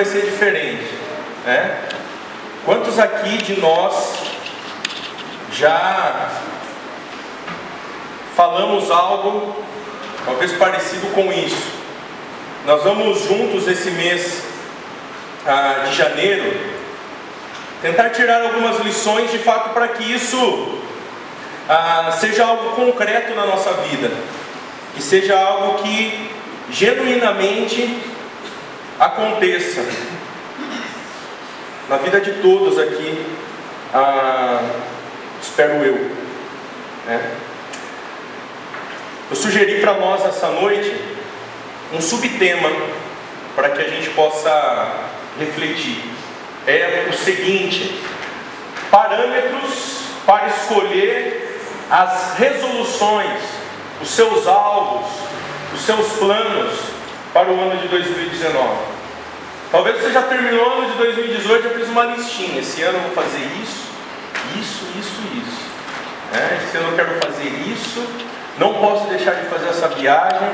vai ser diferente, né? Quantos aqui de nós já falamos algo talvez parecido com isso? Nós vamos juntos esse mês ah, de janeiro tentar tirar algumas lições de fato para que isso ah, seja algo concreto na nossa vida, que seja algo que genuinamente aconteça na vida de todos aqui, ah, espero eu. Né? Eu sugeri para nós essa noite um subtema para que a gente possa refletir. É o seguinte: parâmetros para escolher as resoluções, os seus alvos, os seus planos para o ano de 2019. Talvez você já terminou o ano de 2018 e já fez uma listinha. Esse ano eu vou fazer isso, isso, isso, isso. É, esse ano eu quero fazer isso. Não posso deixar de fazer essa viagem.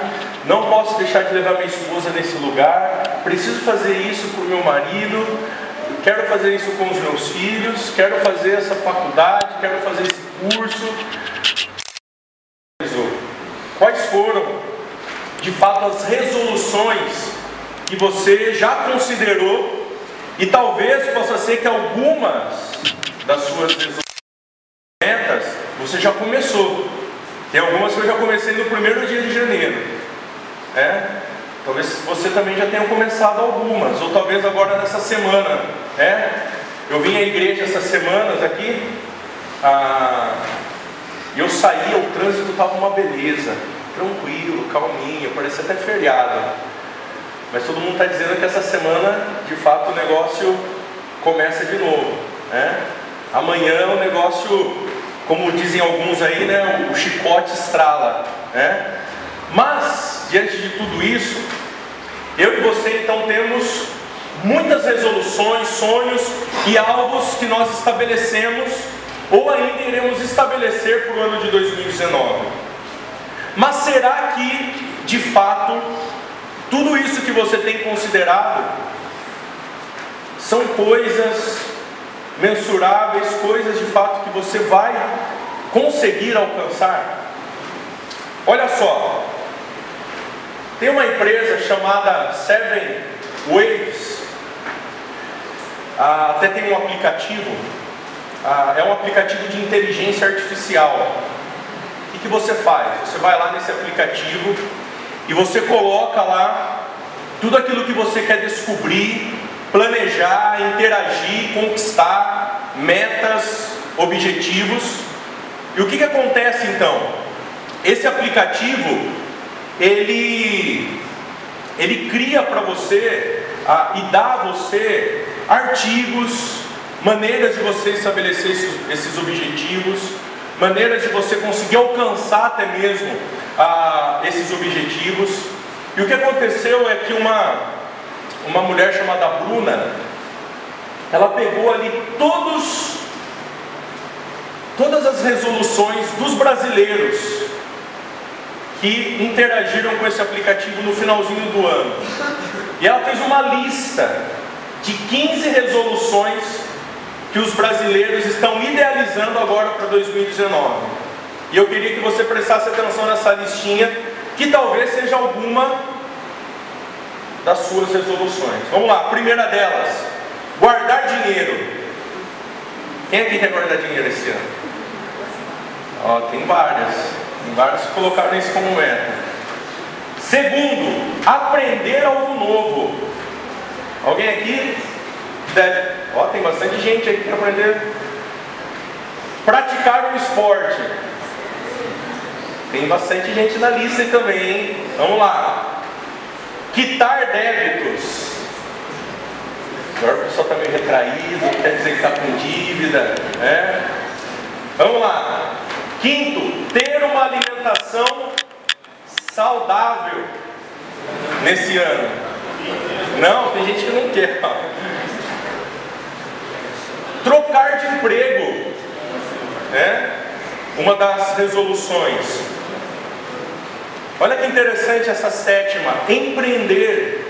Não posso deixar de levar minha esposa nesse lugar. Preciso fazer isso para o meu marido. Quero fazer isso com os meus filhos. Quero fazer essa faculdade. Quero fazer esse curso. Quais foram, de fato, as resoluções que você já considerou e talvez possa ser que algumas das suas metas você já começou. Tem algumas que eu já comecei no primeiro dia de janeiro. É? Talvez você também já tenha começado algumas, ou talvez agora nessa semana. É? Eu vim à igreja essas semanas aqui, ah, eu saí, o trânsito estava uma beleza, tranquilo, calminho, parecia até feriado. Mas todo mundo está dizendo que essa semana, de fato, o negócio começa de novo. Né? Amanhã o negócio, como dizem alguns aí, né, o chicote estrala. Né? Mas, diante de tudo isso, eu e você então temos muitas resoluções, sonhos e alvos que nós estabelecemos ou ainda iremos estabelecer para o ano de 2019. Mas será que, de fato, tudo isso que você tem considerado são coisas mensuráveis, coisas de fato que você vai conseguir alcançar? Olha só, tem uma empresa chamada Seven Waves, ah, até tem um aplicativo, ah, é um aplicativo de inteligência artificial. O que, que você faz? Você vai lá nesse aplicativo e você coloca lá tudo aquilo que você quer descobrir, planejar, interagir, conquistar, metas, objetivos. E o que, que acontece então? Esse aplicativo ele, ele cria para você e dá a você artigos, maneiras de você estabelecer esses, esses objetivos, maneiras de você conseguir alcançar até mesmo ah, esses objetivos. E o que aconteceu é que uma, uma mulher chamada Bruna, ela pegou ali todos, todas as resoluções dos brasileiros que interagiram com esse aplicativo no finalzinho do ano. E ela fez uma lista de 15 resoluções que os brasileiros estão idealizando agora para 2019. E eu queria que você prestasse atenção nessa listinha, que talvez seja alguma das suas resoluções. Vamos lá, primeira delas: guardar dinheiro. Quem aqui quer guardar dinheiro esse ano? Ó, tem várias. Tem vários que colocaram isso como meta. Segundo, aprender algo novo. Alguém aqui deve. Ó, tem bastante gente aqui para aprender. Praticar um esporte. Tem bastante gente na lista aí também, hein? Vamos lá. Quitar débitos. Agora o pessoal está meio retraído, quer dizer que está com dívida. Né? Vamos lá. Quinto, ter uma alimentação saudável nesse ano. Não, tem gente que não quer. Trocar de emprego. Né? Uma das resoluções. Olha que interessante essa sétima, empreender.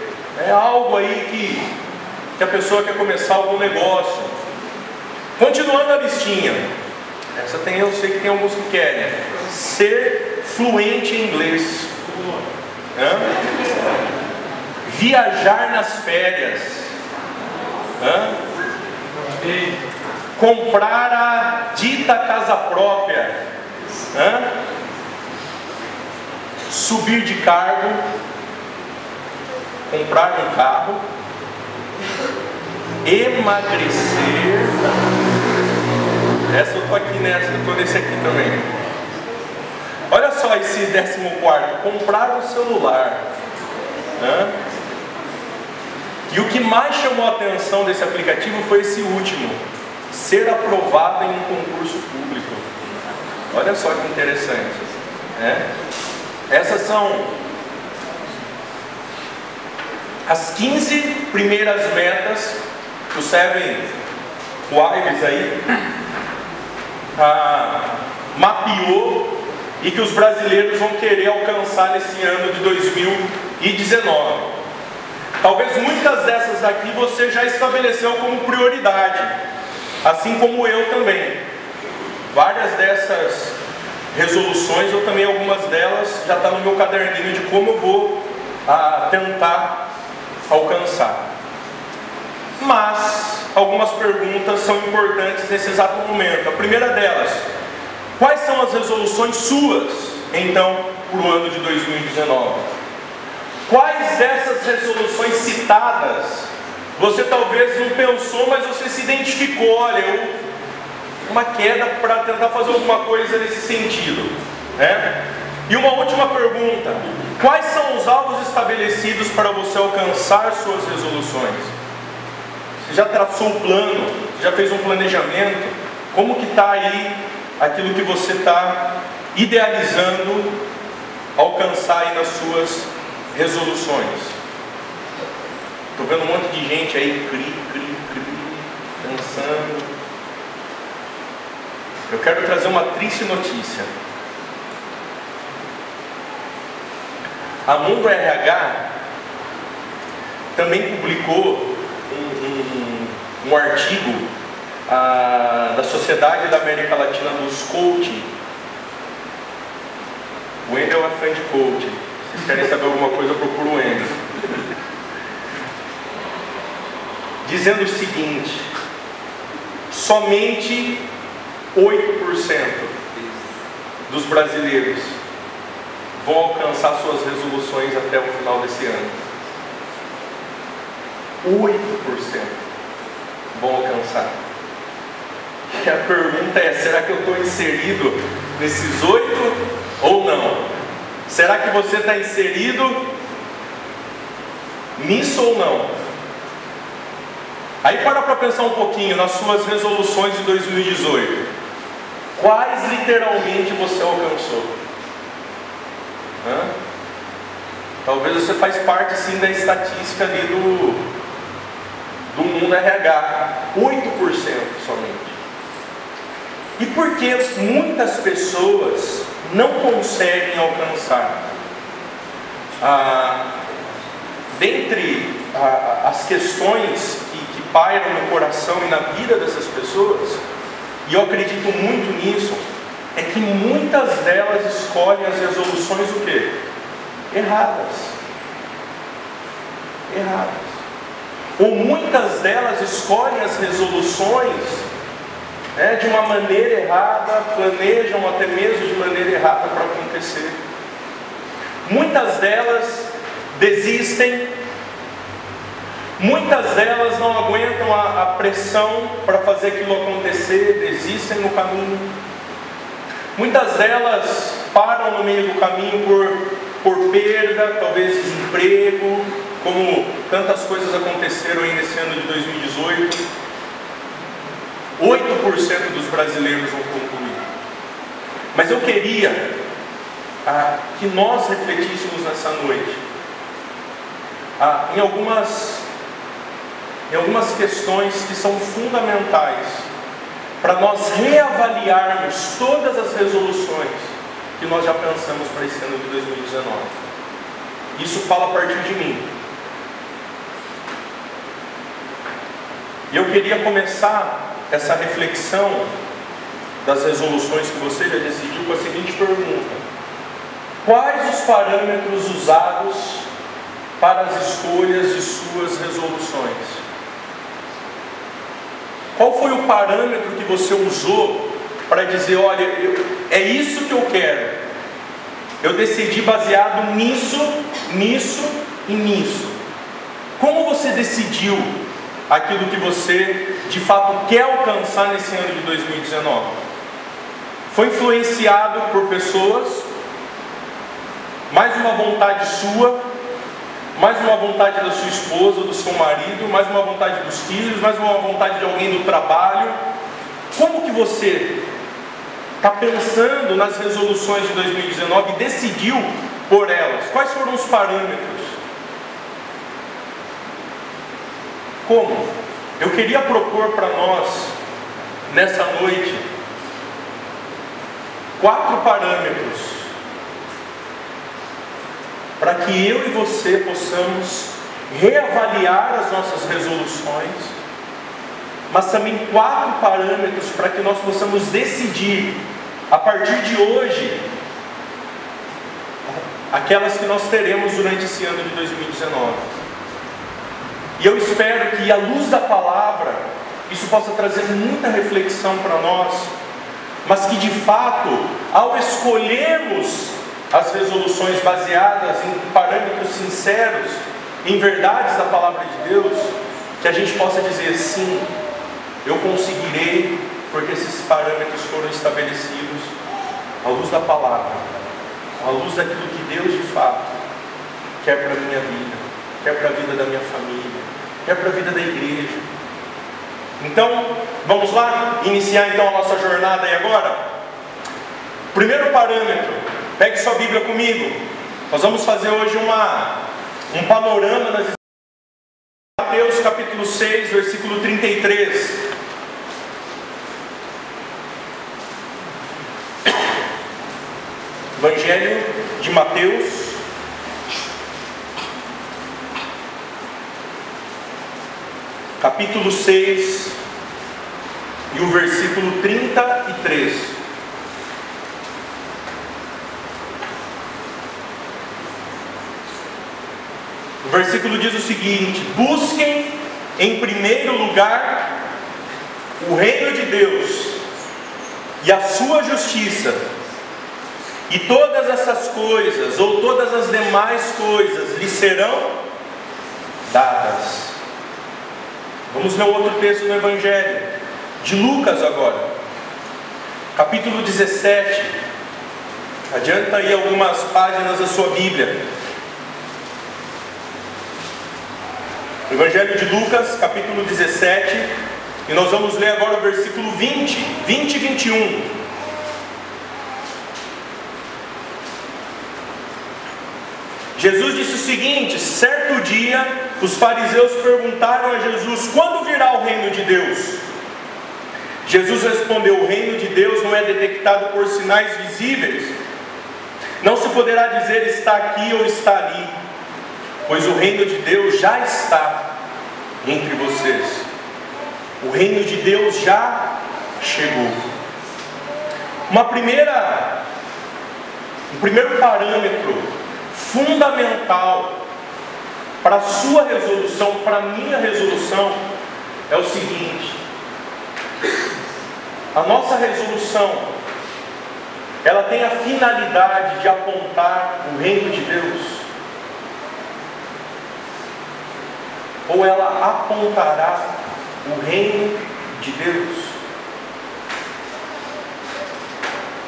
É algo aí que, que a pessoa quer começar algum negócio. Continuando a listinha. Essa tem, eu sei que tem alguns que querem. Ser fluente em inglês. Hã? Viajar nas férias. Hã? Comprar a dita casa própria. Hã? Subir de cargo. Comprar um carro. Emagrecer. Essa eu tô aqui nessa, eu tô nesse aqui também. Olha só esse décimo quarto, comprar um celular. Hã? E o que mais chamou a atenção desse aplicativo foi esse último, ser aprovado em um concurso público. Olha só que interessante. Né? Essas são as 15 primeiras metas que o Seven Wives aí ah, mapeou e que os brasileiros vão querer alcançar nesse ano de 2019. Talvez muitas dessas aqui você já estabeleceu como prioridade, assim como eu também. Várias dessas resoluções, ou também algumas delas, já está no meu caderninho de como eu vou ah, tentar alcançar. Mas algumas perguntas são importantes nesse exato momento. A primeira delas, quais são as resoluções suas, então, para o ano de 2019? Quais dessas resoluções citadas você talvez não pensou, mas você se identificou? Olha, eu, uma queda para tentar fazer alguma coisa nesse sentido. Né? E uma última pergunta: quais são os alvos estabelecidos para você alcançar suas resoluções? Você já traçou um plano? Já fez um planejamento? Como que está aí aquilo que você está idealizando alcançar aí nas suas resoluções? Estou vendo um monte de gente aí, cri, cri, cri, pensando. Eu quero trazer uma triste notícia. A Mundo RH também publicou um, um artigo ah, da Sociedade da América Latina dos Coaching. O Wendel é fã de coaching. Se vocês querem saber alguma coisa, procura o Wendel. Dizendo o seguinte: somente 8% dos brasileiros vão alcançar suas resoluções até o final desse ano. 8% vão alcançar. E a pergunta é: será que eu estou inserido nesses oito ou não? Será que você está inserido nisso ou não? Aí para para pensar um pouquinho nas suas resoluções de 2018. Quais literalmente você alcançou? Hã? Talvez você faz parte sim da estatística ali do do mundo RH, 8% somente. E por que muitas pessoas não conseguem alcançar? Ah, dentre ah, as questões que, que pairam no coração e na vida dessas pessoas, e eu acredito muito nisso, é que muitas delas escolhem as resoluções o quê? Erradas. Erradas ou muitas delas escolhem as resoluções né, de uma maneira errada, planejam até mesmo de maneira errada para acontecer. Muitas delas desistem, muitas delas não aguentam a, a pressão para fazer aquilo acontecer, desistem no caminho. Muitas delas param no meio do caminho por, por perda, talvez desemprego, como tantas coisas aconteceram aí nesse ano de 2018, 8% dos brasileiros vão concluir. Mas eu queria ah, que nós refletíssemos nessa noite ah, em, algumas, em algumas questões que são fundamentais para nós reavaliarmos todas as resoluções que nós já pensamos para esse ano de 2019. Isso fala a partir de mim. E eu queria começar essa reflexão das resoluções que você já decidiu com a seguinte pergunta: Quais os parâmetros usados para as escolhas de suas resoluções? Qual foi o parâmetro que você usou para dizer, olha, eu, é isso que eu quero? Eu decidi baseado nisso, nisso e nisso. Como você decidiu aquilo que você de fato quer alcançar nesse ano de 2019? Foi influenciado por pessoas, mais uma vontade sua, mais uma vontade da sua esposa, do seu marido, mais uma vontade dos filhos, mais uma vontade de alguém do trabalho. Como que você está pensando nas resoluções de 2019 e decidiu por elas? Quais foram os parâmetros? Como? Eu queria propor para nós, nessa noite, quatro parâmetros para que eu e você possamos reavaliar as nossas resoluções, mas também quatro parâmetros para que nós possamos decidir, a partir de hoje, aquelas que nós teremos durante esse ano de 2019. E eu espero que, à luz da palavra, isso possa trazer muita reflexão para nós, mas que de fato, ao escolhermos as resoluções baseadas em parâmetros sinceros, em verdades da palavra de Deus, que a gente possa dizer sim, eu conseguirei, porque esses parâmetros foram estabelecidos à luz da palavra, à luz daquilo que Deus de fato quer para a minha vida, quer para a vida da minha família, quer para a vida da igreja. Então, vamos lá iniciar então a nossa jornada aí agora. Primeiro parâmetro, Pegue sua Bíblia comigo. Nós vamos fazer hoje uma, um panorama nas Mateus capítulo 6, versículo 33. Evangelho de Mateus. Capítulo 6 e o versículo 33. O versículo diz o seguinte: busquem em primeiro lugar o reino de Deus e a sua justiça, e todas essas coisas, ou todas as demais coisas, lhe serão dadas. Vamos ler outro texto no Evangelho, de Lucas agora, capítulo 17. Adianta aí algumas páginas da sua Bíblia. Evangelho de Lucas, capítulo 17, e nós vamos ler agora o versículo 20, 20 e 21. Jesus disse o seguinte: certo dia, os fariseus perguntaram a Jesus: quando virá o reino de Deus? Jesus respondeu: o reino de Deus não é detectado por sinais visíveis, não se poderá dizer está aqui ou está ali pois o reino de Deus já está entre vocês. O reino de Deus já chegou. Uma primeira, um primeiro parâmetro fundamental para a sua resolução, para a minha resolução, é o seguinte: a nossa resolução ela tem a finalidade de apontar o reino de Deus ou ela apontará o reino de Deus.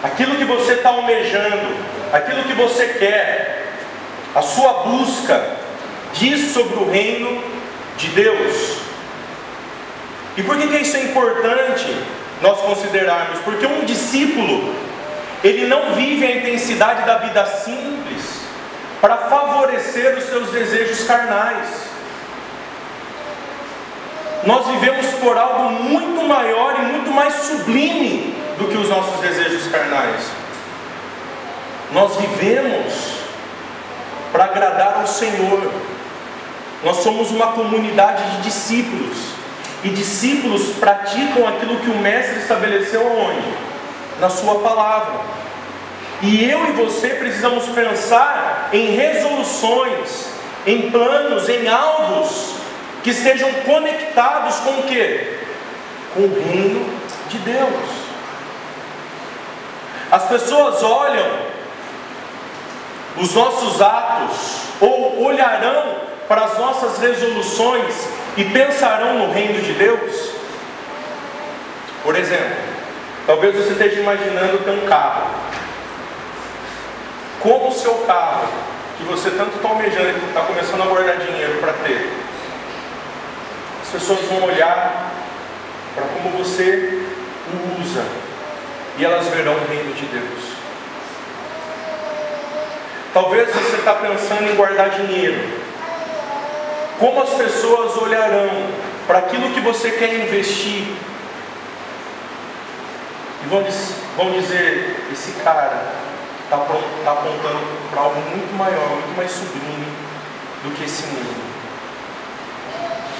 Aquilo que você está almejando, aquilo que você quer, a sua busca, diz sobre o reino de Deus. E por que, que isso é importante nós considerarmos? Porque um discípulo, ele não vive a intensidade da vida simples para favorecer os seus desejos carnais. Nós vivemos por algo muito maior e muito mais sublime do que os nossos desejos carnais. nós vivemos para agradar ao Senhor. Nós somos uma comunidade de discípulos. E discípulos praticam aquilo que o Mestre estabeleceu? Na Sua palavra. E eu e você precisamos pensar em resoluções, em planos, em alvos que estejam conectados com o que? Com o reino de Deus. As pessoas olham os nossos atos ou olharão para as nossas resoluções e pensarão no reino de Deus? Por exemplo, talvez você esteja imaginando ter um carro. Como o seu carro, que você tanto está almejando e está começando a guardar dinheiro para ter, as pessoas vão olhar para como você o usa e elas verão o reino de Deus. Talvez você está pensando em guardar dinheiro. Como as pessoas olharão para aquilo que você quer investir e vão, vão dizer: esse cara está tá apontando para algo muito maior, muito mais sublime do que esse mundo.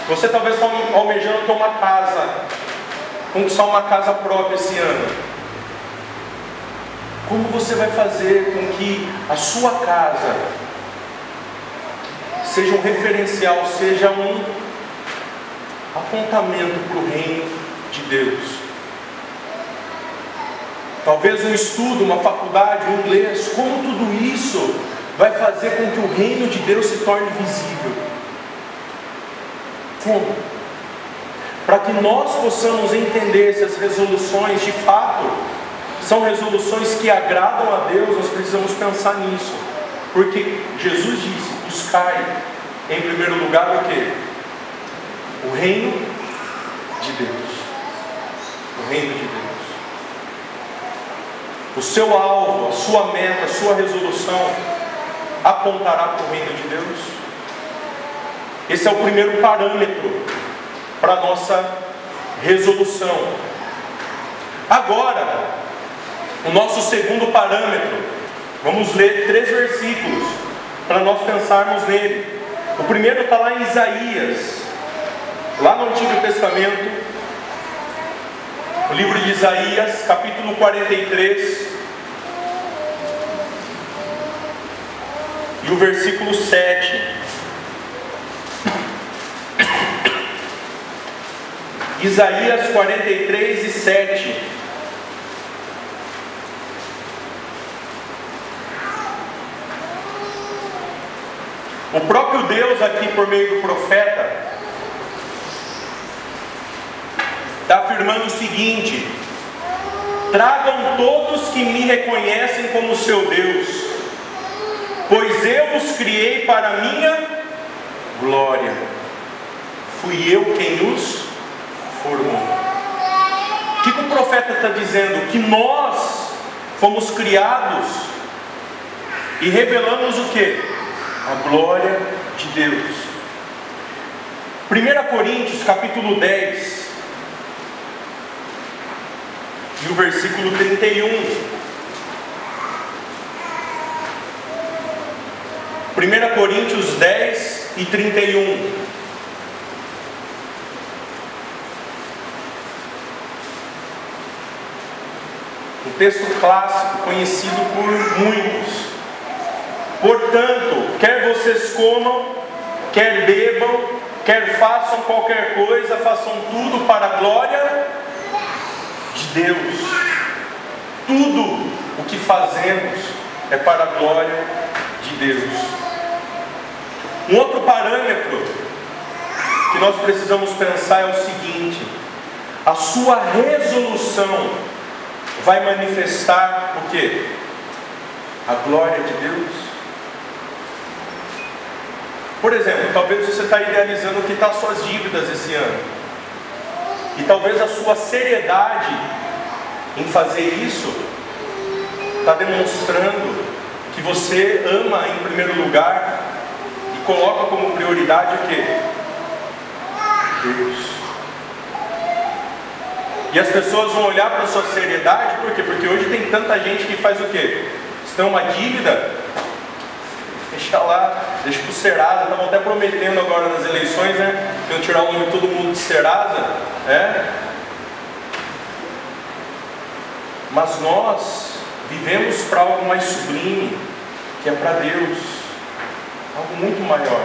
Você talvez está almejando ter uma casa, conquistar uma casa própria esse ano. Como você vai fazer com que a sua casa seja um referencial, seja um apontamento para o reino de Deus? Talvez um estudo, uma faculdade, um inglês, como tudo isso vai fazer com que o reino de Deus se torne visível? Como? Para que nós possamos entender essas resoluções de fato são resoluções que agradam a Deus, nós precisamos pensar nisso. Porque Jesus disse: buscai em primeiro lugar o que? O reino de Deus. O reino de Deus. O seu alvo, a sua meta, a sua resolução apontará para o reino de Deus. Esse é o primeiro parâmetro para a nossa resolução. Agora, o nosso segundo parâmetro, vamos ler três versículos para nós pensarmos nele. O primeiro está lá em Isaías, lá no Antigo Testamento, o livro de Isaías, capítulo 43, e o versículo 7. Isaías 43 e 7. O próprio Deus, aqui por meio do profeta, está afirmando o seguinte: tragam todos que me reconhecem como seu Deus, pois eu os criei para minha glória, fui eu quem os formou. O que, que o profeta está dizendo? Que nós fomos criados e revelamos o que? a glória de Deus. 1 Coríntios capítulo 10 e o versículo 31. 1 Coríntios 10 e 31. Texto clássico, conhecido por muitos. Portanto, quer vocês comam, quer bebam, quer façam qualquer coisa, façam tudo para a glória de Deus. Tudo o que fazemos é para a glória de Deus. Um outro parâmetro que nós precisamos pensar é o seguinte: a sua resolução vai manifestar o que? A glória de Deus. Por exemplo, talvez você está idealizando que está suas dívidas esse ano. E talvez a sua seriedade em fazer isso está demonstrando que você ama em primeiro lugar e coloca como prioridade o quê? Deus. E as pessoas vão olhar para a sua seriedade, por quê? Porque hoje tem tanta gente que faz o quê? tem uma dívida, deixa lá, deixa pro Serasa, estavam até prometendo agora nas eleições, né? Que eu tirar o nome de todo mundo de Serasa, né? Mas nós vivemos para algo mais sublime, que é para Deus, algo muito maior.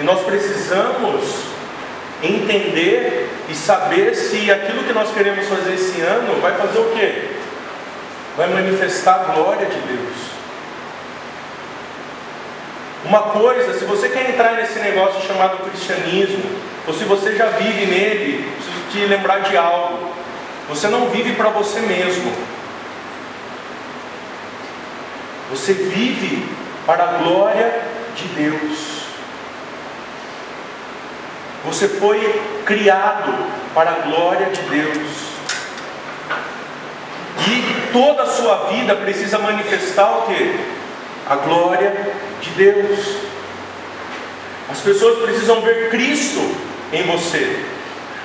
E nós precisamos entender e saber se aquilo que nós queremos fazer esse ano vai fazer o quê? Vai manifestar a glória de Deus. Uma coisa, se você quer entrar nesse negócio chamado cristianismo, ou se você já vive nele, preciso te lembrar de algo. Você não vive para você mesmo. Você vive para a glória de Deus. Você foi criado para a glória de Deus. E toda a sua vida precisa manifestar o que? A glória de Deus. As pessoas precisam ver Cristo em você.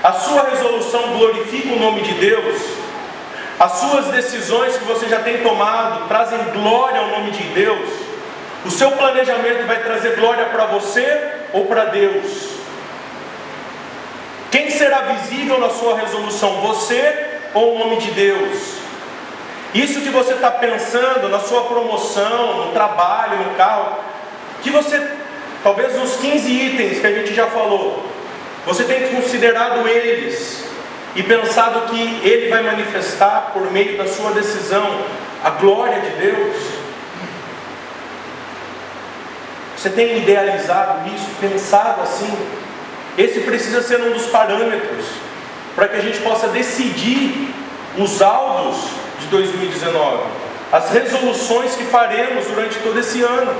A sua resolução glorifica o nome de Deus. As suas decisões que você já tem tomado trazem glória ao nome de Deus. O seu planejamento vai trazer glória para você ou para Deus? Quem será visível na sua resolução? Você ou o nome de Deus? Isso que você está pensando na sua promoção, no trabalho, no carro, que você, talvez os 15 itens que a gente já falou, você tem considerado eles e pensado que ele vai manifestar por meio da sua decisão a glória de Deus? Você tem idealizado isso, pensado assim? Esse precisa ser um dos parâmetros para que a gente possa decidir os alvos de 2019, as resoluções que faremos durante todo esse ano.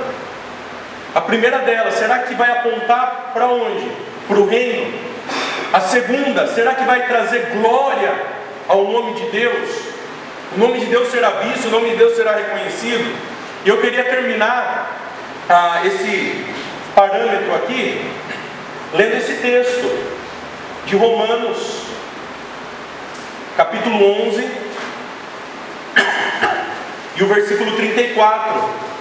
A primeira delas, será que vai apontar para onde? Para o reino. A segunda, será que vai trazer glória ao nome de Deus? O nome de Deus será visto, o nome de Deus será reconhecido. E eu queria terminar ah, esse parâmetro aqui lendo esse texto de Romanos, capítulo 11, e o versículo 34.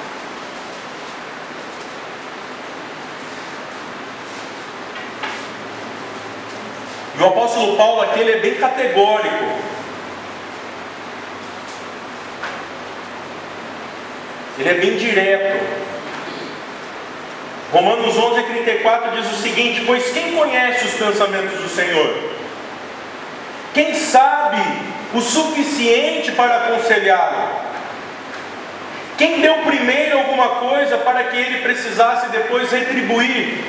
E o apóstolo Paulo aqui ele é bem categórico. Ele é bem direto. Romanos 11, 34 diz o seguinte: Pois quem conhece os pensamentos do Senhor? Quem sabe o suficiente para aconselhá-lo? Quem deu primeiro alguma coisa para que ele precisasse depois retribuir?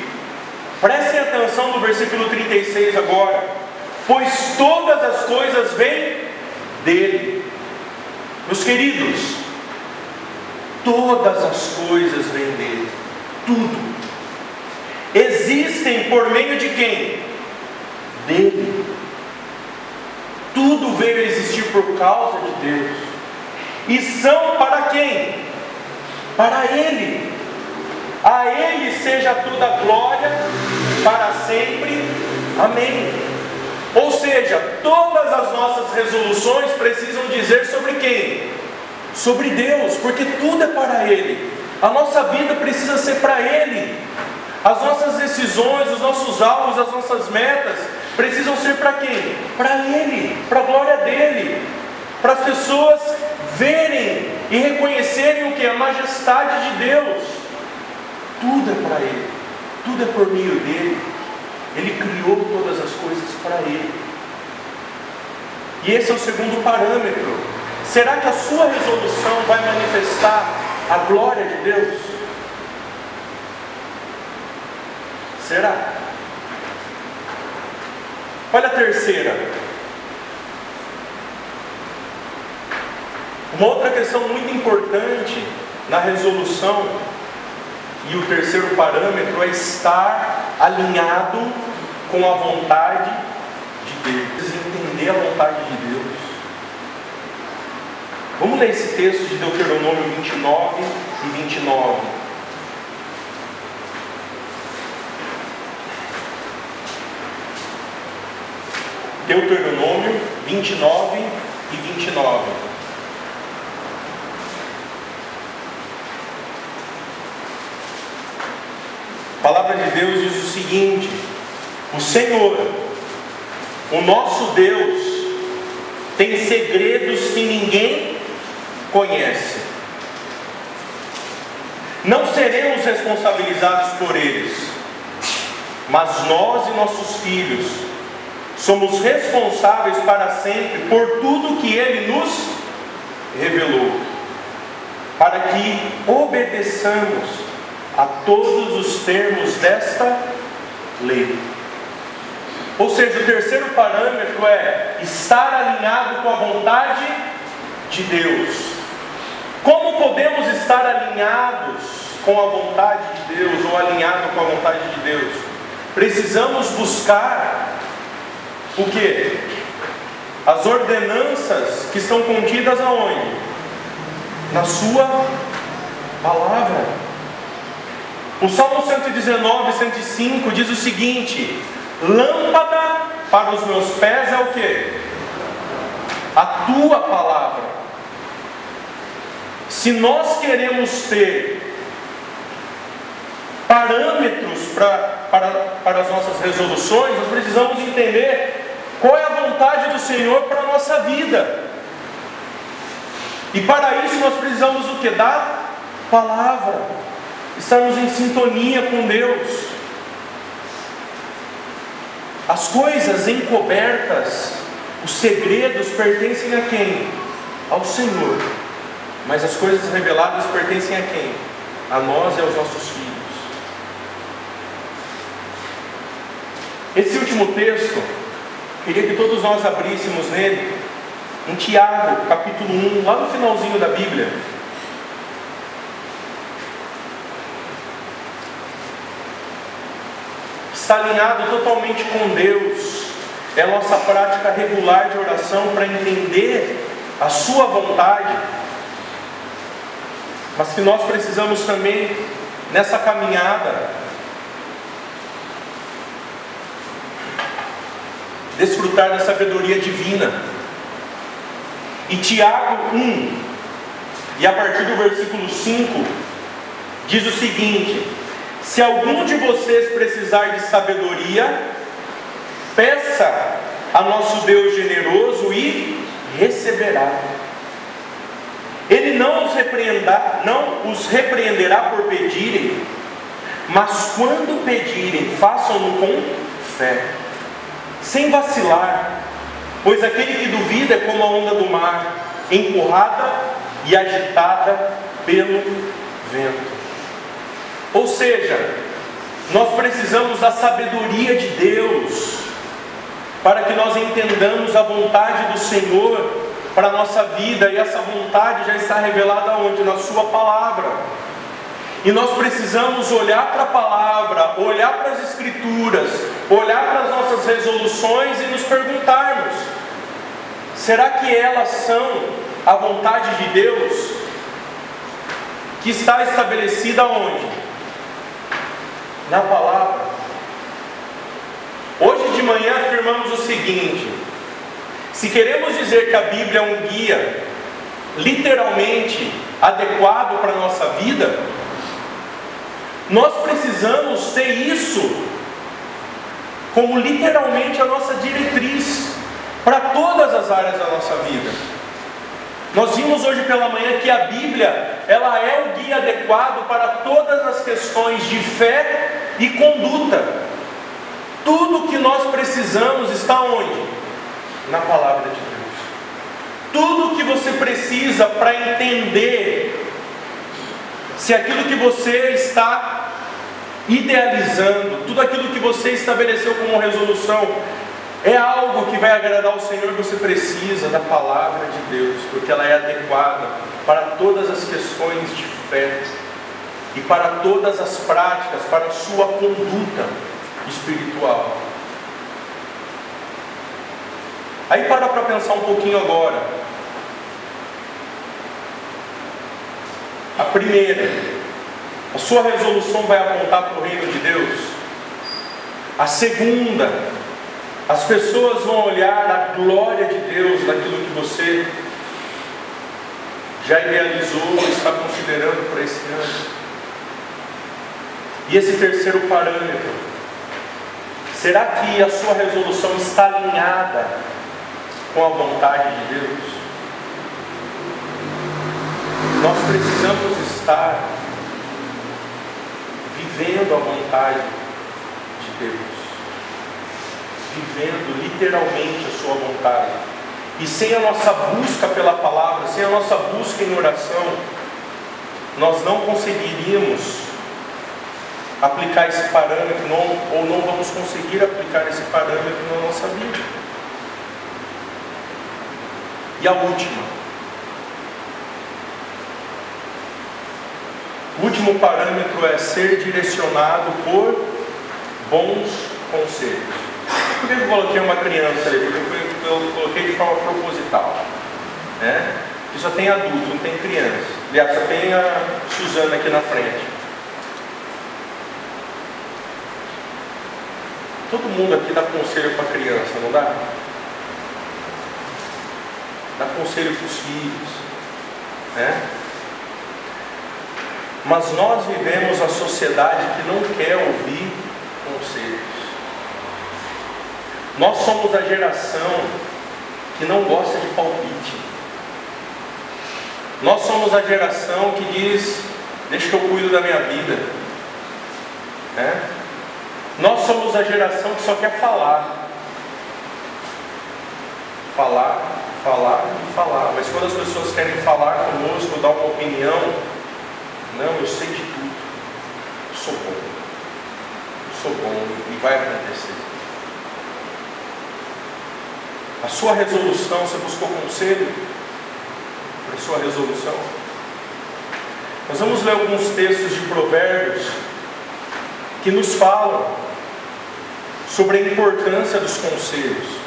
Prestem atenção no versículo 36 agora. Pois todas as coisas vêm dele. Meus queridos, todas as coisas vêm dele. Tudo existem por meio de quem? Dele. Tudo veio a existir por causa de Deus. E são para quem? Para Ele. A Ele seja toda a glória para sempre. Amém. Ou seja, todas as nossas resoluções precisam dizer sobre quem? Sobre Deus, porque tudo é para Ele. A nossa vida precisa ser para Ele. As nossas decisões, os nossos alvos, as nossas metas precisam ser para quem? Para Ele, para a glória dele, para as pessoas verem e reconhecerem o que? A majestade de Deus. Tudo é para Ele, tudo é por meio dele. Ele criou todas as coisas para Ele. E esse é o segundo parâmetro. Será que a sua resolução vai manifestar a glória de Deus? Será? Olha a terceira. Uma outra questão muito importante na resolução, e o terceiro parâmetro é estar alinhado com a vontade de Deus, entender a vontade de Deus. Vamos ler esse texto de Deuteronômio 29 e 29. Deuteronômio 29 e 29. A palavra de Deus diz o seguinte: O Senhor, o nosso Deus, tem segredos que ninguém conhece. Não seremos responsabilizados por eles, mas nós e nossos filhos somos responsáveis para sempre por tudo que Ele nos revelou, para que obedeçamos a todos os termos desta lei. Ou seja, o terceiro parâmetro é estar alinhado com a vontade de Deus. Como podemos estar alinhados com a vontade de Deus ou alinhado com a vontade de Deus? Precisamos buscar o que? As ordenanças que estão contidas aonde? Na sua palavra. O Salmo 119, 105 diz o seguinte: Lâmpada para os meus pés é o que? A tua palavra. Se nós queremos ter parâmetros para, para, para as nossas resoluções, nós precisamos entender qual é a vontade do Senhor para a nossa vida. E para isso nós precisamos o que? Da palavra. Estarmos em sintonia com Deus. As coisas encobertas, os segredos pertencem a quem? Ao Senhor. Mas as coisas reveladas pertencem a quem? A nós e aos nossos filhos. Esse último texto, queria que todos nós abríssemos nele, em Tiago, capítulo 1, lá no finalzinho da Bíblia. está alinhado totalmente com Deus, é a nossa prática regular de oração para entender a Sua vontade, mas que nós precisamos também, nessa caminhada, desfrutar da sabedoria divina. E Tiago 1, e a partir do versículo 5, diz o seguinte: se algum de vocês precisar de sabedoria, peça a nosso Deus generoso e receberá. Ele não os repreenderá, não os repreenderá por pedirem, mas quando pedirem, façam-no com fé, sem vacilar, pois aquele que duvida é como a onda do mar, empurrada e agitada pelo vento. Ou seja, nós precisamos da sabedoria de Deus para que nós entendamos a vontade do Senhor para a nossa vida, e essa vontade já está revelada onde? Na Sua palavra. E nós precisamos olhar para a palavra, olhar para as Escrituras, olhar para as nossas resoluções e nos perguntarmos: será que elas são a vontade de Deus que está estabelecida onde? na palavra. Hoje de manhã afirmamos o seguinte: se queremos dizer que a Bíblia é um guia literalmente adequado para a nossa vida, nós precisamos ter isso como literalmente a nossa diretriz para todas as áreas da nossa vida. Nós vimos hoje pela manhã que a Bíblia, ela é o guia adequado para todas as questões de fé e conduta. Tudo que nós precisamos está onde? Na palavra de Deus. Tudo que você precisa para entender se aquilo que você está idealizando, tudo aquilo que você estabeleceu como resolução, é algo que vai agradar ao Senhor, você precisa da palavra de Deus, porque ela é adequada para todas as questões de fé e para todas as práticas, para a sua conduta espiritual. Aí para para pensar um pouquinho agora. A primeira, a sua resolução vai apontar para o reino de Deus. A segunda, as pessoas vão olhar a glória de Deus naquilo que você já idealizou está considerando para esse ano. E esse terceiro parâmetro, será que a sua resolução está alinhada com a vontade de Deus? Nós precisamos estar vivendo a vontade de Deus, vivendo literalmente a Sua vontade. E sem a nossa busca pela palavra, sem a nossa busca em oração, nós não conseguiríamos aplicar esse parâmetro, não, ou não vamos conseguir aplicar esse parâmetro na nossa vida. E a última. O último parâmetro é ser direcionado por bons conselhos. Por que eu coloquei uma criança ali? Porque eu coloquei de forma proposital. Né? E só tem adulto, não tem criança. Aliás, só tem a Suzana aqui na frente. Todo mundo aqui dá conselho para criança, não dá? Dá conselho para os filhos. Né? Mas nós vivemos a sociedade que não quer ouvir conselhos. Nós somos a geração que não gosta de palpite. Nós somos a geração que diz: deixa que eu cuido da minha vida. Né? Nós somos a geração que só quer falar. Falar, falar e falar. Mas quando as pessoas querem falar conosco, dar uma opinião, não, eu sei de tudo. Sou bom. Sou bom e vai acontecer. A sua resolução, você buscou conselho para a sua resolução? Nós vamos ler alguns textos de provérbios que nos falam sobre a importância dos conselhos.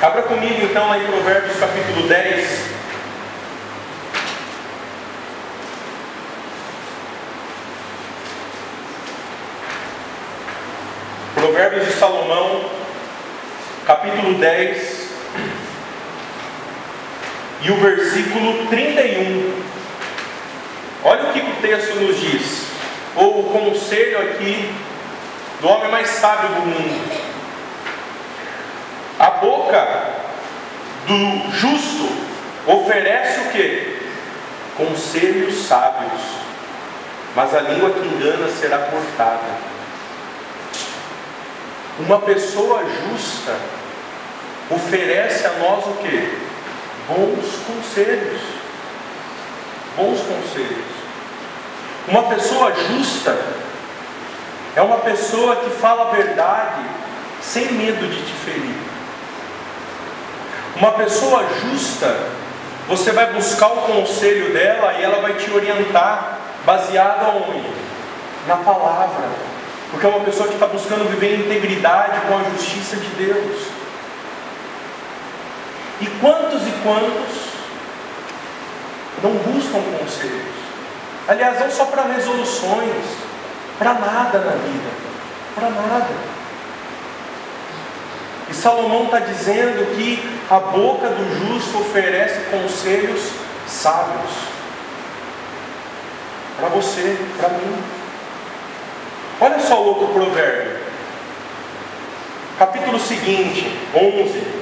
Abra comigo então aí Provérbios capítulo 10. Provérbios de Salomão, capítulo 10, e o versículo 31. Olha o que o texto nos diz ou o conselho aqui do homem mais sábio do mundo. A boca do justo oferece o que? Conselhos sábios, mas a língua que engana será cortada. Uma pessoa justa oferece a nós o que? Bons conselhos. Bons conselhos. Uma pessoa justa é uma pessoa que fala a verdade sem medo de te ferir. Uma pessoa justa, você vai buscar o conselho dela e ela vai te orientar baseada onde? Na palavra. Porque é uma pessoa que está buscando viver em integridade com a justiça de Deus. E quantos e quantos não buscam conselhos? Aliás, não só para resoluções, para nada na vida, para nada. E Salomão está dizendo que a boca do justo oferece conselhos sábios para você, para mim. Olha só o outro provérbio, capítulo seguinte, 11,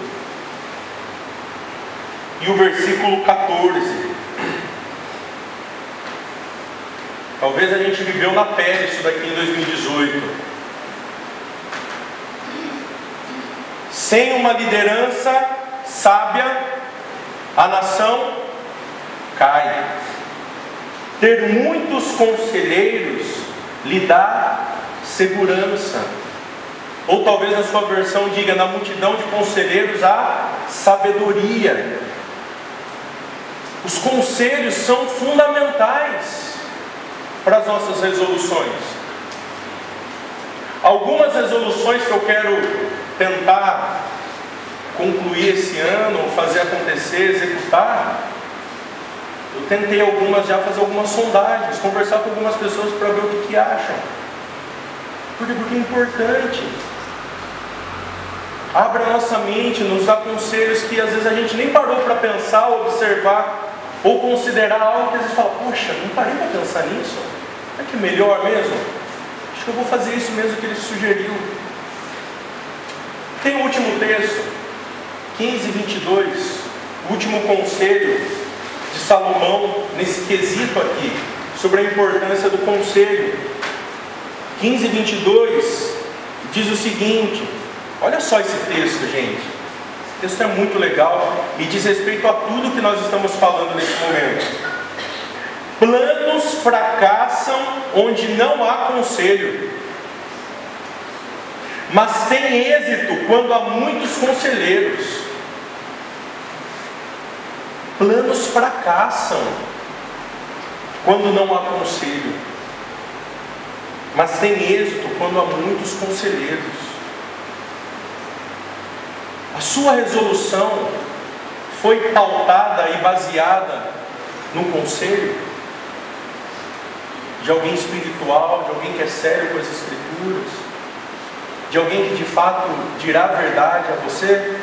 e o versículo 14. Talvez a gente viveu na pele isso daqui em 2018. Sem uma liderança sábia, a nação cai. Ter muitos conselheiros lhe dá segurança. Ou talvez a sua versão diga: na multidão de conselheiros há sabedoria. Os conselhos são fundamentais para as nossas resoluções. Algumas resoluções que eu quero tentar concluir esse ano, fazer acontecer, executar, eu tentei algumas já fazer algumas sondagens, conversar com algumas pessoas para ver o que, que acham. Porque, porque é importante. Abra nossa mente, nos dá conselhos que às vezes a gente nem parou para pensar, observar ou considerar algo que às vezes fala, poxa, não parei para pensar nisso. É que melhor mesmo? Acho que eu vou fazer isso mesmo que ele sugeriu. Tem o último texto, 15 22, o último conselho de Salomão nesse quesito aqui, sobre a importância do conselho. 15 22 diz o seguinte: olha só esse texto, gente. Esse texto é muito legal e diz respeito a tudo que nós estamos falando nesse momento. Planos fracassam onde não há conselho, mas tem êxito quando há muitos conselheiros. Planos fracassam quando não há conselho, mas tem êxito quando há muitos conselheiros. A sua resolução foi pautada e baseada no conselho? de alguém espiritual, de alguém que é sério com as Escrituras, de alguém que de fato dirá a verdade a você.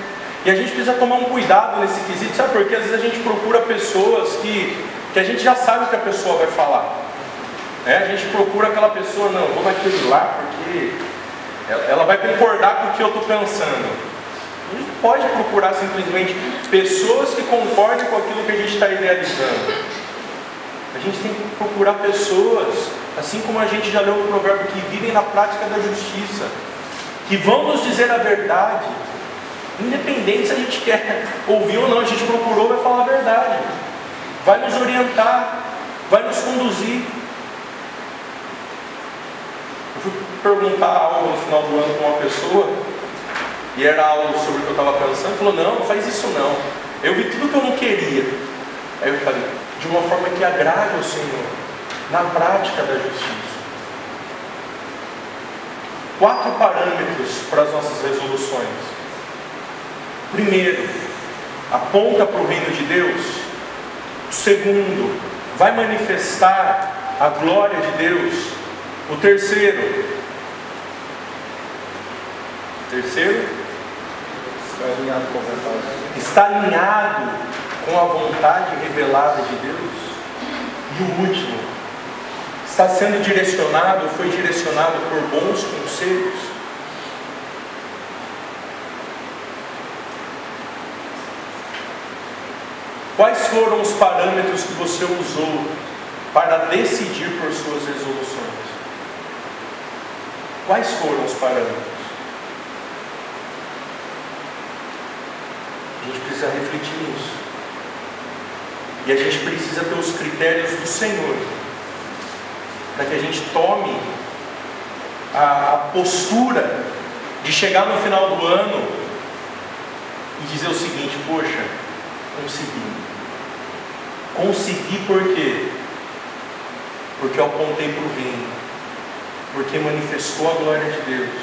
E a gente precisa tomar um cuidado nesse quesito, sabe? Porque às vezes a gente procura pessoas que, que a gente já sabe o que a pessoa vai falar. É, a gente procura aquela pessoa, não, vou naquele lá porque ela, vai concordar com o que eu estou pensando. A gente pode procurar simplesmente pessoas que concordem com aquilo que a gente está idealizando. A gente tem que procurar pessoas, assim como a gente já leu no provérbio, que vivem na prática da justiça, que vão nos dizer a verdade, independente se a gente quer ouvir ou não, a gente procurou, vai falar a verdade, vai nos orientar, vai nos conduzir. Eu fui perguntar algo no final do ano com uma pessoa, e era algo sobre o que eu estava pensando, falou, não, não faz isso não. Eu vi tudo que eu não queria. Aí eu falei, de uma forma que agrade ao Senhor, na prática da justiça. Quatro parâmetros para as nossas resoluções. Primeiro, aponta para o reino de Deus. segundo, vai manifestar a glória de Deus. O terceiro, terceiro, está alinhado com a vontade. Está alinhado com a vontade revelada de Deus. E o último, está sendo direcionado, foi direcionado por bons conselhos. Quais foram os parâmetros que você usou para decidir por suas resoluções? Quais foram os parâmetros? A gente precisa refletir nisso. E a gente precisa ter os critérios do Senhor, para que a gente tome a, a postura de chegar no final do ano e dizer o seguinte: poxa, consegui. Consegui por quê? Porque eu apontei para o reino, porque manifestou a glória de Deus,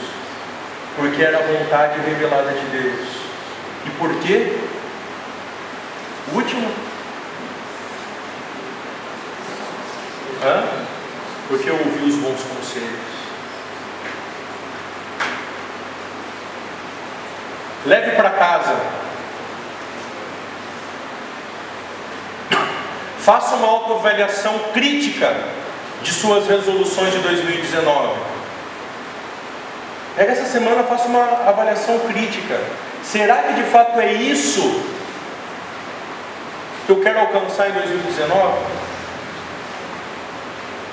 porque era a vontade revelada de Deus. E por quê? Último Hã? Porque eu ouvi os bons conselhos. Leve para casa. Faça uma autoavaliação crítica de suas resoluções de 2019. Pega essa semana, faça uma avaliação crítica. Será que de fato é isso que eu quero alcançar em 2019?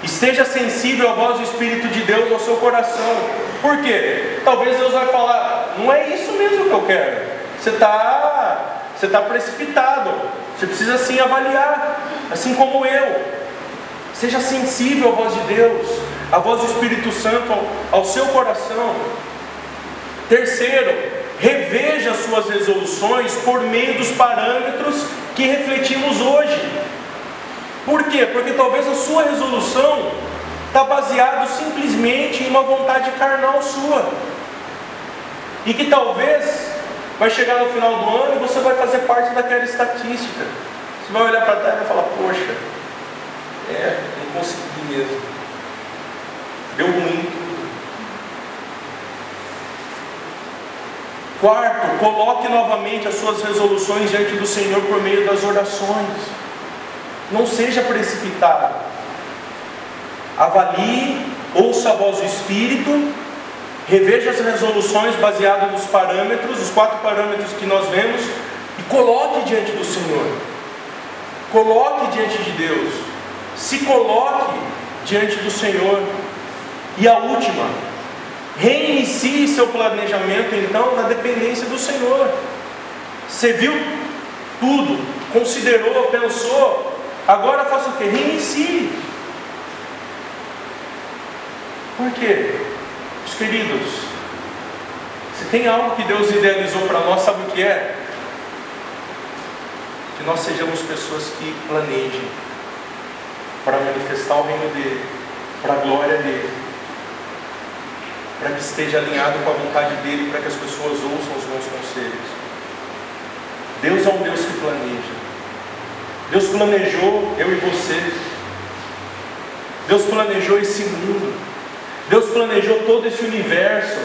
Esteja sensível à voz do Espírito de Deus ao seu coração. Por quê? Talvez Deus vai falar, não é isso mesmo que eu quero. Você está você tá precipitado. Você precisa sim avaliar, assim como eu. Seja sensível à voz de Deus, à voz do Espírito Santo ao, ao seu coração. Terceiro, reveja suas resoluções por meio dos parâmetros que refletimos hoje. Por quê? Porque talvez a sua resolução está baseada simplesmente em uma vontade carnal sua. E que talvez vai chegar no final do ano e você vai fazer parte daquela estatística. Você vai olhar para trás e vai falar, poxa, é, não consegui mesmo. Deu ruim Quarto, coloque novamente as suas resoluções diante do Senhor por meio das orações. Não seja precipitado. avalie, ouça a voz do Espírito, reveja as resoluções baseadas nos parâmetros, os quatro parâmetros que nós vemos, e coloque diante do Senhor. Coloque diante de Deus. Se coloque diante do Senhor. E a última, reinicie seu planejamento então na dependência do Senhor. Você viu tudo, considerou, pensou, agora faça o que? Reinicie. Por quê? Os queridos, se tem algo que Deus idealizou para nós, sabe o que é? Que nós sejamos pessoas que planejem para manifestar o reino dele, para a glória dele, para que esteja alinhado com a vontade dele, para que as pessoas ouçam os bons conselhos. Deus é um Deus que planeja. Deus planejou eu e você. Deus planejou esse mundo. Deus planejou todo esse universo.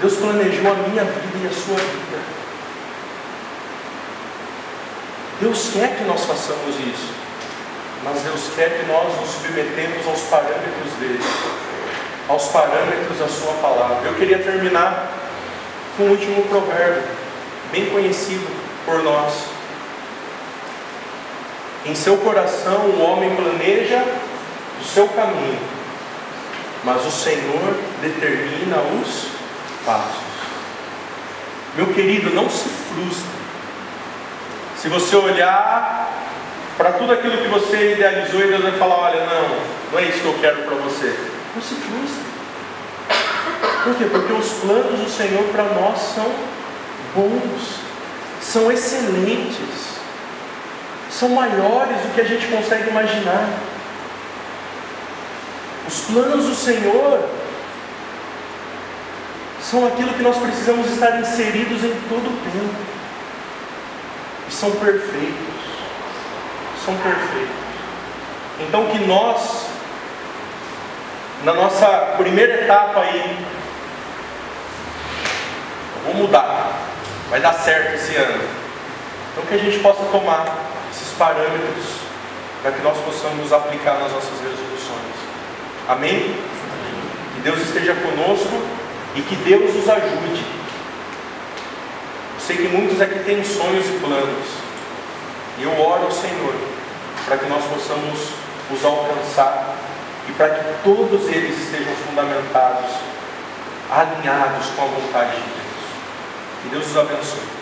Deus planejou a minha vida e a sua vida. Deus quer que nós façamos isso. Mas Deus quer que nós nos submetemos aos parâmetros dele, aos parâmetros da sua palavra. Eu queria terminar com o último provérbio, bem conhecido por nós. Em seu coração o homem planeja o seu caminho, mas o Senhor determina os passos. Meu querido, não se frustre. Se você olhar para tudo aquilo que você idealizou e Deus vai falar: olha, não, não é isso que eu quero para você. Não se frustre. Por quê? Porque os planos do Senhor para nós são bons, são excelentes, são maiores do que a gente consegue imaginar. Os planos do Senhor são aquilo que nós precisamos estar inseridos em todo o tempo. E são perfeitos. São perfeitos. Então que nós, na nossa primeira etapa aí, vou mudar, vai dar certo esse ano. Então que a gente possa tomar esses parâmetros para que nós possamos aplicar nas nossas resoluções. Amém? Que Deus esteja conosco e que Deus nos ajude. Eu sei que muitos aqui têm sonhos e planos. E eu oro ao Senhor para que nós possamos os alcançar e para que todos eles estejam fundamentados, alinhados com a vontade de Deus. Que Deus os abençoe.